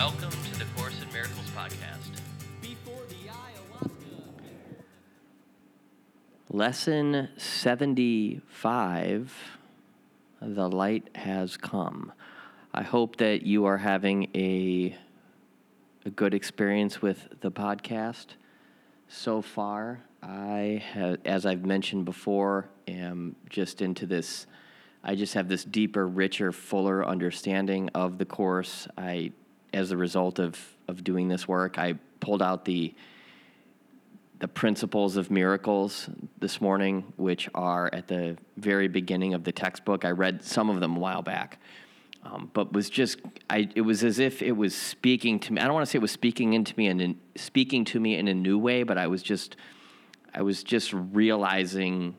Welcome to the Course in Miracles podcast. Lesson 75 The Light Has Come. I hope that you are having a, a good experience with the podcast so far. I have, as I've mentioned before, am just into this. I just have this deeper, richer, fuller understanding of the course. I, as a result of of doing this work, I pulled out the the principles of miracles this morning, which are at the very beginning of the textbook. I read some of them a while back, um, but was just I. It was as if it was speaking to me. I don't want to say it was speaking into me and speaking to me in a new way, but I was just I was just realizing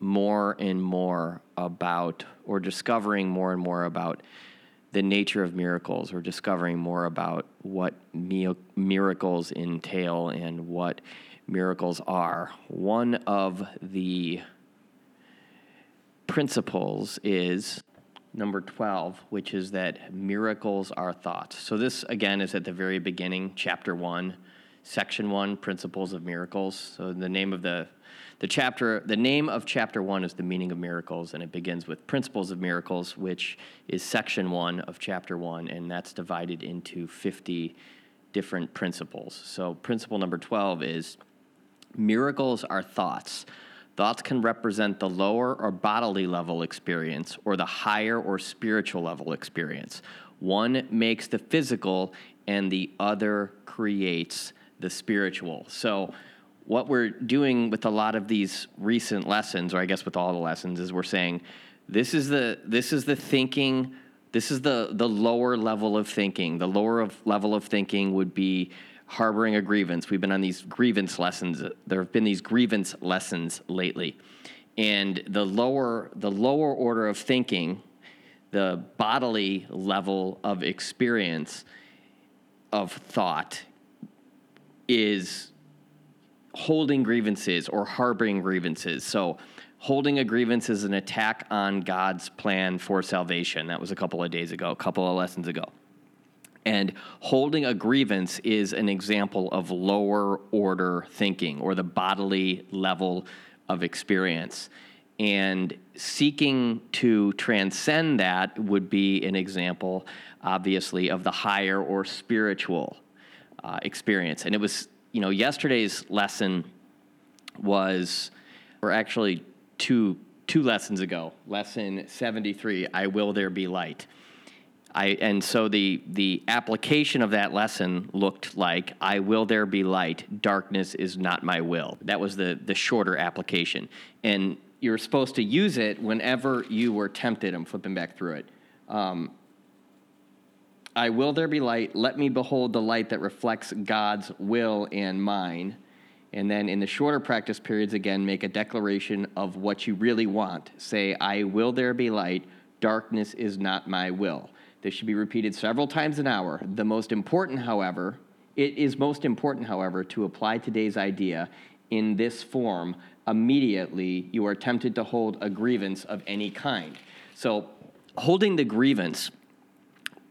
more and more about, or discovering more and more about the nature of miracles, or discovering more about what miracles entail and what miracles are. One of the principles is number 12, which is that miracles are thoughts. So, this again is at the very beginning, chapter 1, section 1, Principles of Miracles. So, the name of the the chapter, the name of chapter one is the meaning of miracles, and it begins with principles of miracles, which is section one of chapter one, and that's divided into 50 different principles. So, principle number 12 is miracles are thoughts. Thoughts can represent the lower or bodily level experience or the higher or spiritual level experience. One makes the physical, and the other creates the spiritual. So, what we're doing with a lot of these recent lessons, or I guess with all the lessons, is we're saying this is the this is the thinking, this is the the lower level of thinking. The lower of level of thinking would be harboring a grievance. We've been on these grievance lessons. There have been these grievance lessons lately. And the lower the lower order of thinking, the bodily level of experience of thought is holding grievances or harboring grievances. So, holding a grievance is an attack on God's plan for salvation. That was a couple of days ago, a couple of lessons ago. And holding a grievance is an example of lower order thinking or the bodily level of experience. And seeking to transcend that would be an example, obviously, of the higher or spiritual uh, experience. And it was you know, yesterday's lesson was, or actually two two lessons ago, lesson 73, I will there be light. I, and so the the application of that lesson looked like I will there be light darkness is not my will that was the the shorter application and you're supposed to use it whenever you were tempted I'm flipping back through it um, I will there be light. Let me behold the light that reflects God's will and mine. And then in the shorter practice periods, again, make a declaration of what you really want. Say, I will there be light. Darkness is not my will. This should be repeated several times an hour. The most important, however, it is most important, however, to apply today's idea in this form immediately you are tempted to hold a grievance of any kind. So, holding the grievance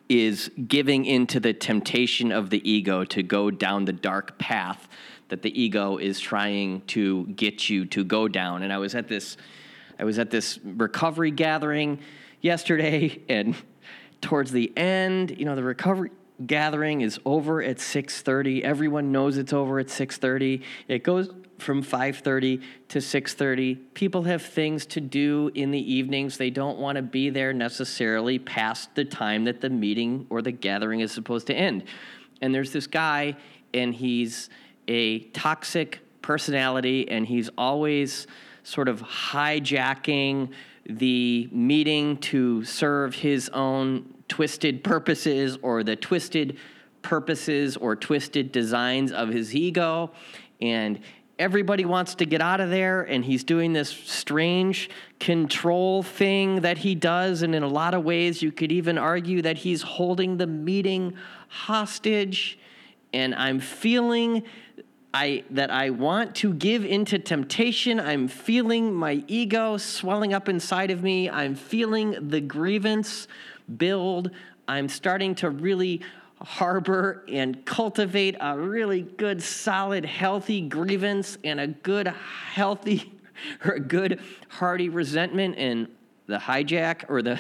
is giving into the temptation of the ego to go down the dark path that the ego is trying to get you to go down. And I was at this I was at this recovery gathering yesterday and towards the end, you know, the recovery gathering is over at 6:30. Everyone knows it's over at 6:30. It goes from 5:30 to 6:30. People have things to do in the evenings. They don't want to be there necessarily past the time that the meeting or the gathering is supposed to end. And there's this guy and he's a toxic personality and he's always sort of hijacking the meeting to serve his own twisted purposes or the twisted purposes or twisted designs of his ego and everybody wants to get out of there and he's doing this strange control thing that he does and in a lot of ways you could even argue that he's holding the meeting hostage and i'm feeling I that I want to give into temptation. I'm feeling my ego swelling up inside of me. I'm feeling the grievance build. I'm starting to really harbor and cultivate a really good, solid, healthy grievance and a good, healthy, or a good, hearty resentment and the hijack or the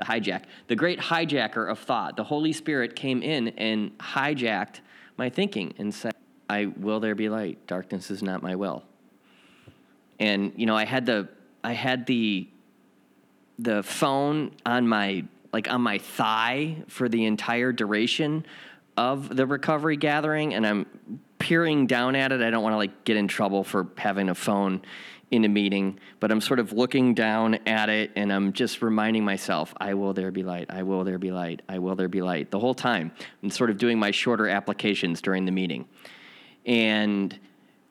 the hijack, the great hijacker of thought, the Holy Spirit came in and hijacked my thinking and said, I will there be light. Darkness is not my will. And you know, I had the I had the the phone on my like on my thigh for the entire duration of the recovery gathering and I'm peering down at it. I don't want to like get in trouble for having a phone in a meeting, but I'm sort of looking down at it and I'm just reminding myself, I will there be light, I will there be light, I will there be light the whole time. I'm sort of doing my shorter applications during the meeting. And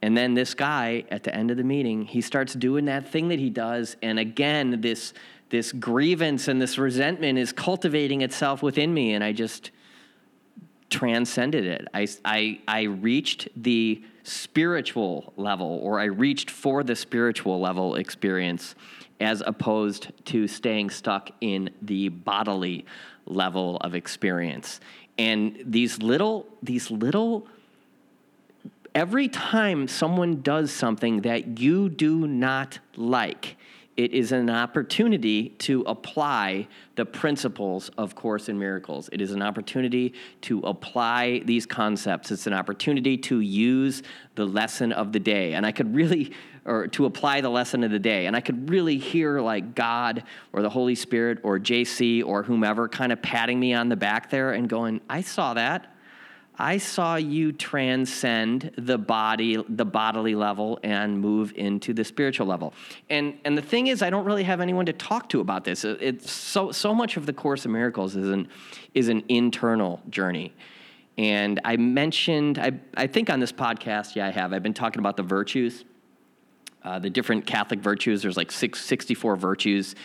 and then this guy at the end of the meeting, he starts doing that thing that he does and again this this grievance and this resentment is cultivating itself within me and I just transcended it. I I I reached the spiritual level, or I reached for the spiritual level experience as opposed to staying stuck in the bodily level of experience. And these little, these little, every time someone does something that you do not like, it is an opportunity to apply the principles of Course in Miracles. It is an opportunity to apply these concepts. It's an opportunity to use the lesson of the day. And I could really, or to apply the lesson of the day. And I could really hear like God or the Holy Spirit or JC or whomever kind of patting me on the back there and going, I saw that. I saw you transcend the body, the bodily level, and move into the spiritual level. And and the thing is, I don't really have anyone to talk to about this. It's so so much of the Course of Miracles is an is an internal journey. And I mentioned, I I think on this podcast, yeah, I have. I've been talking about the virtues, uh, the different Catholic virtues. There's like six, 64 virtues,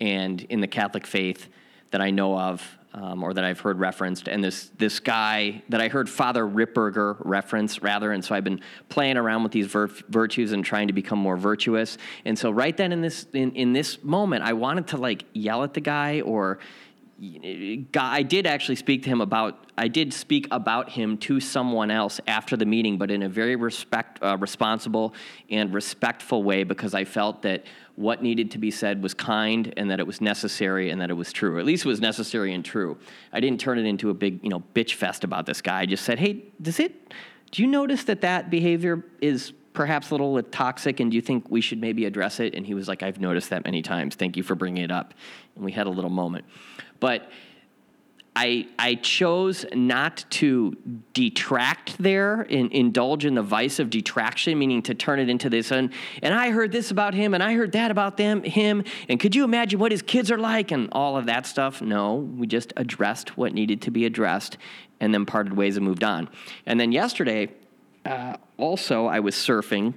and in the Catholic faith that I know of um, or that I've heard referenced, and this this guy that I heard Father Ripperger reference rather, and so I've been playing around with these vir- virtues and trying to become more virtuous. And so right then in this in, in this moment, I wanted to like yell at the guy or. I did actually speak to him about. I did speak about him to someone else after the meeting, but in a very respect, uh, responsible and respectful way, because I felt that what needed to be said was kind and that it was necessary and that it was true. or At least it was necessary and true. I didn't turn it into a big, you know, bitch fest about this guy. I just said, "Hey, does it do you notice that that behavior is perhaps a little toxic and do you think we should maybe address it?" And he was like, "I've noticed that many times. Thank you for bringing it up." And we had a little moment. But I, I chose not to detract there and indulge in the vice of detraction, meaning to turn it into this. And, and I heard this about him, and I heard that about them, him, and could you imagine what his kids are like, and all of that stuff? No, we just addressed what needed to be addressed, and then parted ways and moved on. And then yesterday, uh, also, I was surfing,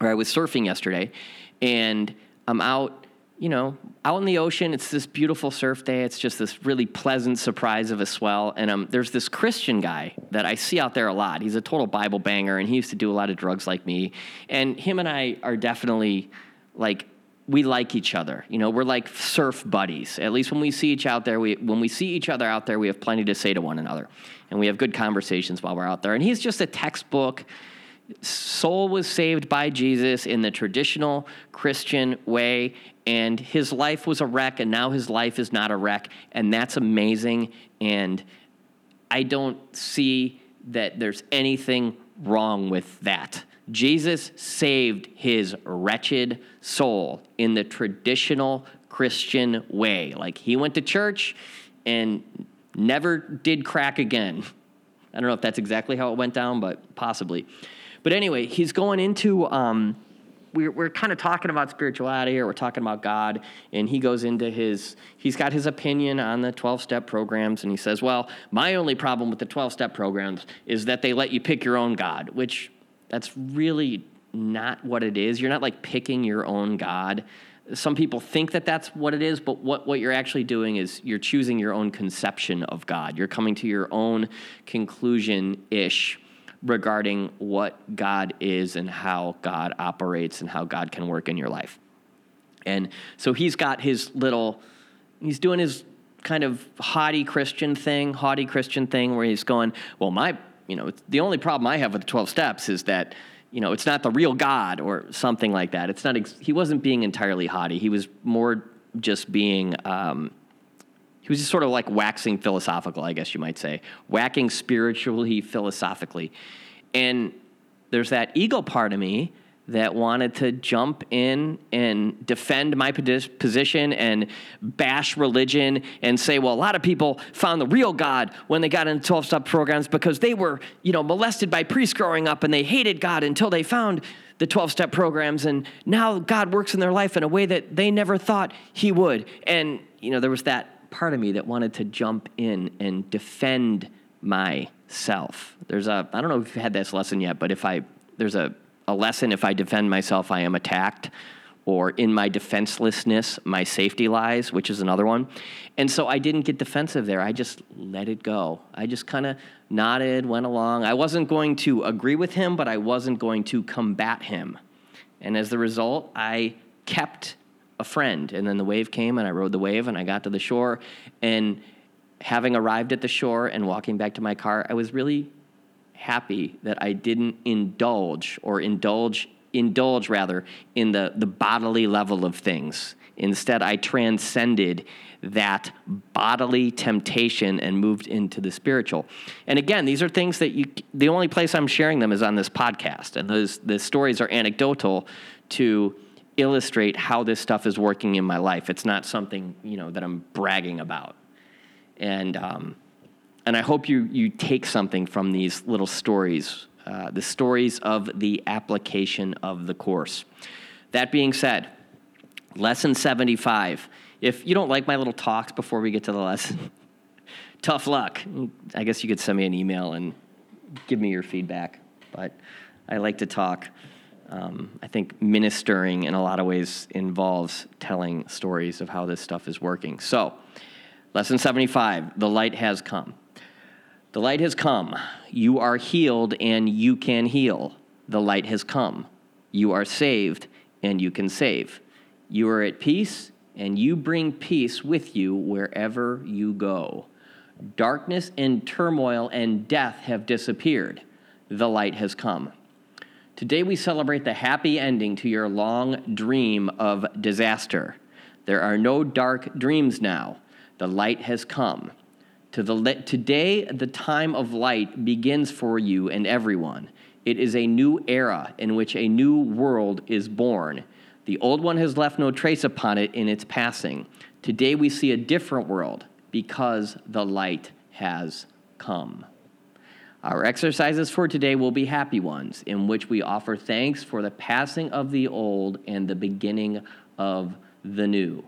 or I was surfing yesterday, and I'm out you know, out in the ocean, it's this beautiful surf day. It's just this really pleasant surprise of a swell. And um, there's this Christian guy that I see out there a lot. He's a total Bible banger, and he used to do a lot of drugs like me. And him and I are definitely like we like each other. You know, we're like surf buddies. At least when we see each out there, we when we see each other out there, we have plenty to say to one another, and we have good conversations while we're out there. And he's just a textbook soul was saved by Jesus in the traditional Christian way, and his life was a wreck, and now his life is not a wreck, and that's amazing. And I don't see that there's anything wrong with that. Jesus saved his wretched soul in the traditional Christian way. Like he went to church and never did crack again. I don't know if that's exactly how it went down, but possibly. But anyway, he's going into. Um, we're, we're kind of talking about spirituality or we're talking about God, and he goes into his, he's got his opinion on the 12 step programs, and he says, Well, my only problem with the 12 step programs is that they let you pick your own God, which that's really not what it is. You're not like picking your own God. Some people think that that's what it is, but what, what you're actually doing is you're choosing your own conception of God. You're coming to your own conclusion ish regarding what God is and how God operates and how God can work in your life. And so he's got his little, he's doing his kind of haughty Christian thing, haughty Christian thing where he's going, well, my, you know, the only problem I have with the 12 steps is that, you know, it's not the real God or something like that. It's not, ex- he wasn't being entirely haughty. He was more just being, um, he was just sort of like waxing philosophical, I guess you might say, whacking spiritually, philosophically. And there's that ego part of me that wanted to jump in and defend my position and bash religion and say, well, a lot of people found the real God when they got into 12 step programs because they were, you know, molested by priests growing up and they hated God until they found the 12 step programs. And now God works in their life in a way that they never thought He would. And, you know, there was that part of me that wanted to jump in and defend myself. There's a, I don't know if you've had this lesson yet, but if I, there's a, a lesson if I defend myself, I am attacked, or in my defenselessness, my safety lies, which is another one. And so I didn't get defensive there. I just let it go. I just kind of nodded, went along. I wasn't going to agree with him, but I wasn't going to combat him. And as the result, I kept a friend. And then the wave came, and I rode the wave, and I got to the shore. And having arrived at the shore and walking back to my car, I was really happy that I didn't indulge or indulge indulge rather in the the bodily level of things. Instead, I transcended that bodily temptation and moved into the spiritual. And again, these are things that you the only place I'm sharing them is on this podcast. And those the stories are anecdotal to illustrate how this stuff is working in my life. It's not something, you know, that I'm bragging about. And um, and I hope you, you take something from these little stories, uh, the stories of the application of the course. That being said, lesson 75. If you don't like my little talks before we get to the lesson, tough luck. I guess you could send me an email and give me your feedback. But I like to talk. Um, I think ministering in a lot of ways involves telling stories of how this stuff is working. So, lesson 75 the light has come. The light has come. You are healed and you can heal. The light has come. You are saved and you can save. You are at peace and you bring peace with you wherever you go. Darkness and turmoil and death have disappeared. The light has come. Today we celebrate the happy ending to your long dream of disaster. There are no dark dreams now. The light has come. To the, today, the time of light begins for you and everyone. It is a new era in which a new world is born. The old one has left no trace upon it in its passing. Today we see a different world because the light has come. Our exercises for today will be happy ones, in which we offer thanks for the passing of the old and the beginning of the new.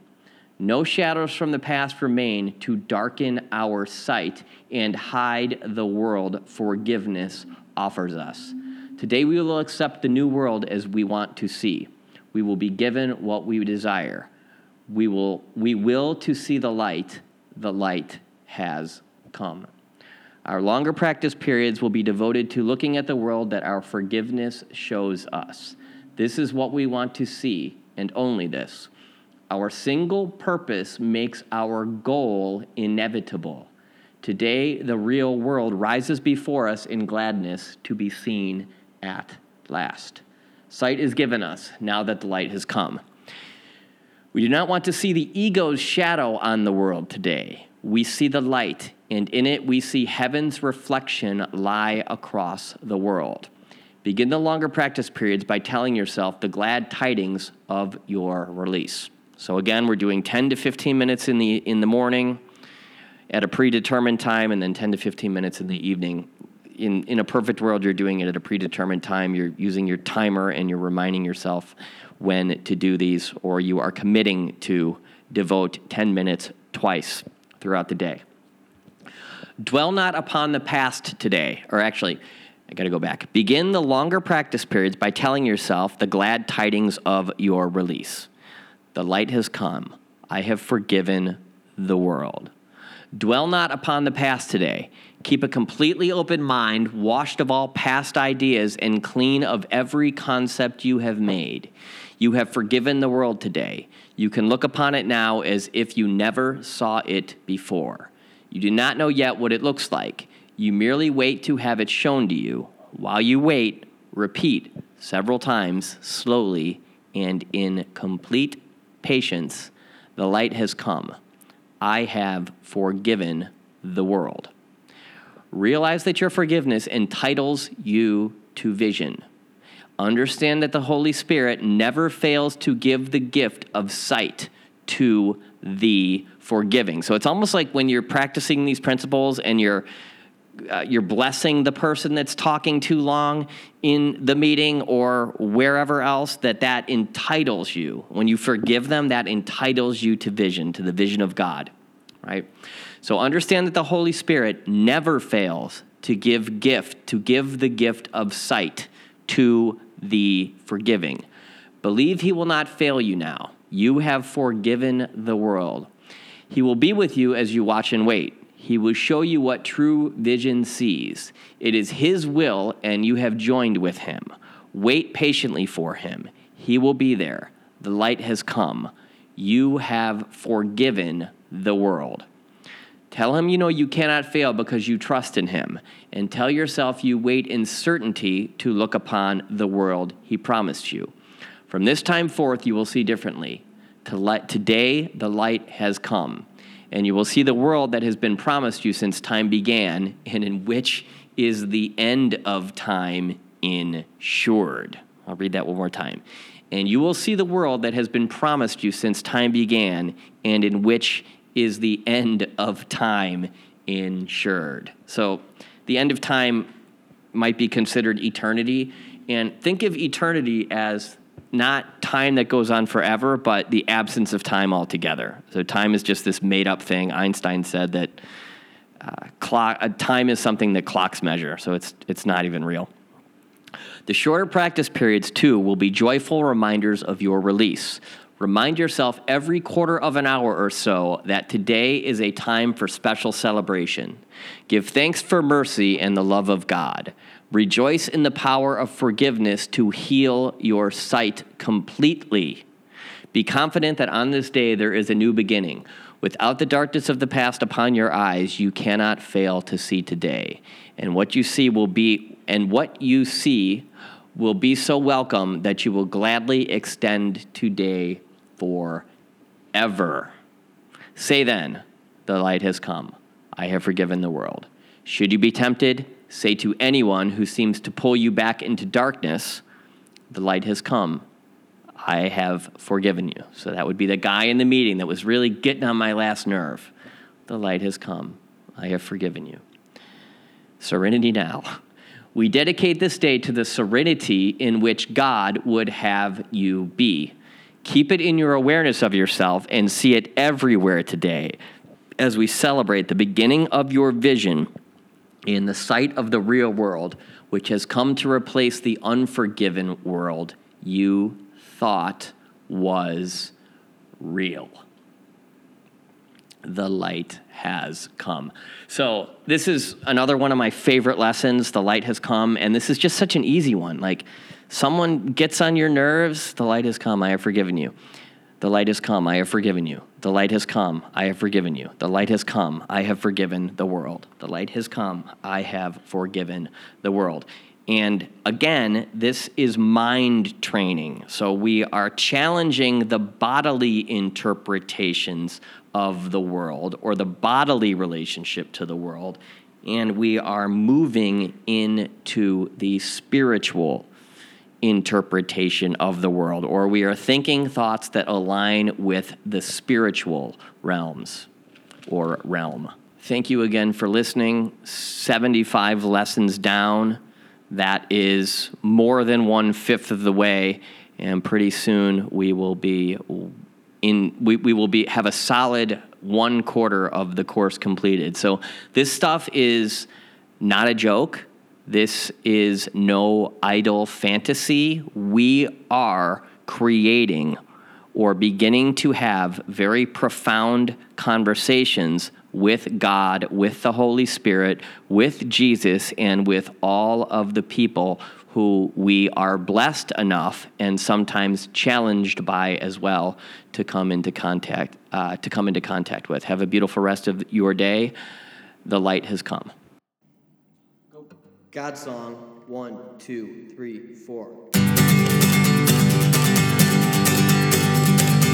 No shadows from the past remain to darken our sight and hide the world forgiveness offers us. Today we will accept the new world as we want to see. We will be given what we desire. We will, we will to see the light. The light has come. Our longer practice periods will be devoted to looking at the world that our forgiveness shows us. This is what we want to see, and only this. Our single purpose makes our goal inevitable. Today, the real world rises before us in gladness to be seen at last. Sight is given us now that the light has come. We do not want to see the ego's shadow on the world today. We see the light, and in it we see heaven's reflection lie across the world. Begin the longer practice periods by telling yourself the glad tidings of your release. So again, we're doing 10 to 15 minutes in the in the morning at a predetermined time and then 10 to 15 minutes in the evening. In in a perfect world, you're doing it at a predetermined time. You're using your timer and you're reminding yourself when to do these or you are committing to devote 10 minutes twice throughout the day. Dwell not upon the past today, or actually, I got to go back. Begin the longer practice periods by telling yourself the glad tidings of your release. The light has come. I have forgiven the world. Dwell not upon the past today. Keep a completely open mind, washed of all past ideas, and clean of every concept you have made. You have forgiven the world today. You can look upon it now as if you never saw it before. You do not know yet what it looks like. You merely wait to have it shown to you. While you wait, repeat several times, slowly, and in complete patience, the light has come. I have forgiven the world. Realize that your forgiveness entitles you to vision. Understand that the Holy Spirit never fails to give the gift of sight to the forgiving. So it's almost like when you're practicing these principles and you're uh, you're blessing the person that's talking too long in the meeting or wherever else that that entitles you. When you forgive them that entitles you to vision to the vision of god right? So understand that the holy spirit never fails to give gift to give the gift of sight to the forgiving. Believe he will not fail you now. You have forgiven the world. He will be with you as you watch and wait he will show you what true vision sees. It is His will, and you have joined with Him. Wait patiently for Him. He will be there. The light has come. You have forgiven the world. Tell him you know you cannot fail because you trust in him, and tell yourself you wait in certainty to look upon the world he promised you. From this time forth, you will see differently. To let Today, the light has come and you will see the world that has been promised you since time began, and in which is the end of time insured. I'll read that one more time. And you will see the world that has been promised you since time began, and in which is the end of time insured. So, the end of time might be considered eternity. And think of eternity as not time that goes on forever, but the absence of time altogether. So time is just this made up thing. Einstein said that uh, clock, uh, time is something that clocks measure, so it's, it's not even real. The shorter practice periods, too, will be joyful reminders of your release. Remind yourself every quarter of an hour or so that today is a time for special celebration. Give thanks for mercy and the love of God. Rejoice in the power of forgiveness to heal your sight completely. Be confident that on this day there is a new beginning. Without the darkness of the past upon your eyes, you cannot fail to see today. And what you see will be and what you see will be so welcome that you will gladly extend today forever. Say then, the light has come. I have forgiven the world. Should you be tempted, Say to anyone who seems to pull you back into darkness, The light has come. I have forgiven you. So that would be the guy in the meeting that was really getting on my last nerve. The light has come. I have forgiven you. Serenity now. We dedicate this day to the serenity in which God would have you be. Keep it in your awareness of yourself and see it everywhere today as we celebrate the beginning of your vision in the sight of the real world, which has come to replace the unforgiven world you thought was real. The light has come. So, this is another one of my favorite lessons. The light has come, and this is just such an easy one. Like, someone gets on your nerves, the light has come, I have forgiven you. The light has come, I have forgiven you. The light has come, I have forgiven you. The light has come, I have forgiven the world. The light has come, I have forgiven the world. And again, this is mind training. So we are challenging the bodily interpretations of the world or the bodily relationship to the world. And we are moving into the spiritual interpretation of the world, or we are thinking thoughts that align with the spiritual realms or realm. Thank you again for listening. 75 lessons down. That is more than one fifth of the way, and pretty soon we will be in. We, we will be have a solid one quarter of the course completed. So this stuff is not a joke this is no idle fantasy. We are creating or beginning to have very profound conversations with God, with the Holy Spirit, with Jesus, and with all of the people who we are blessed enough and sometimes challenged by as well to come into contact uh, to come into contact with. Have a beautiful rest of your day. The light has come. God song one, two, three, four.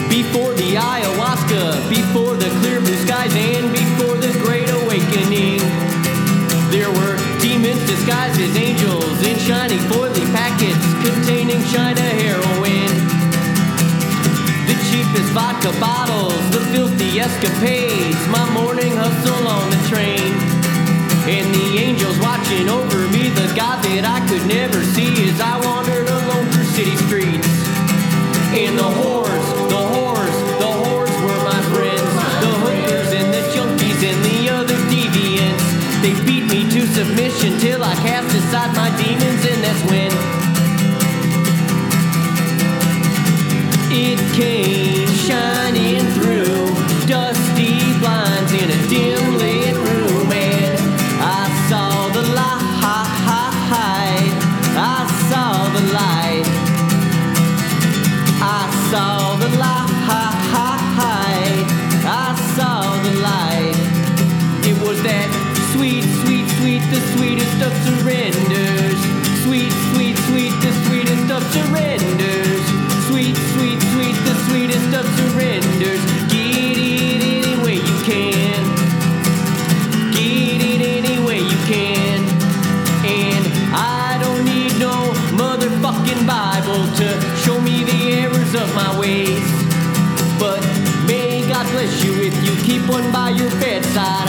Before the ayahuasca, before the clear blue skies, and before the great awakening, there were demons disguised as angels in shiny foily packets containing China heroin. The cheapest vodka bottles, the filthy escapades, could never see as I wandered alone through city streets. And the whores, the whores, the whores were my friends. The hookers and the junkies and the other deviants. They beat me to submission till I cast aside my demons, and that's when it came shining through dusty blinds in a dim your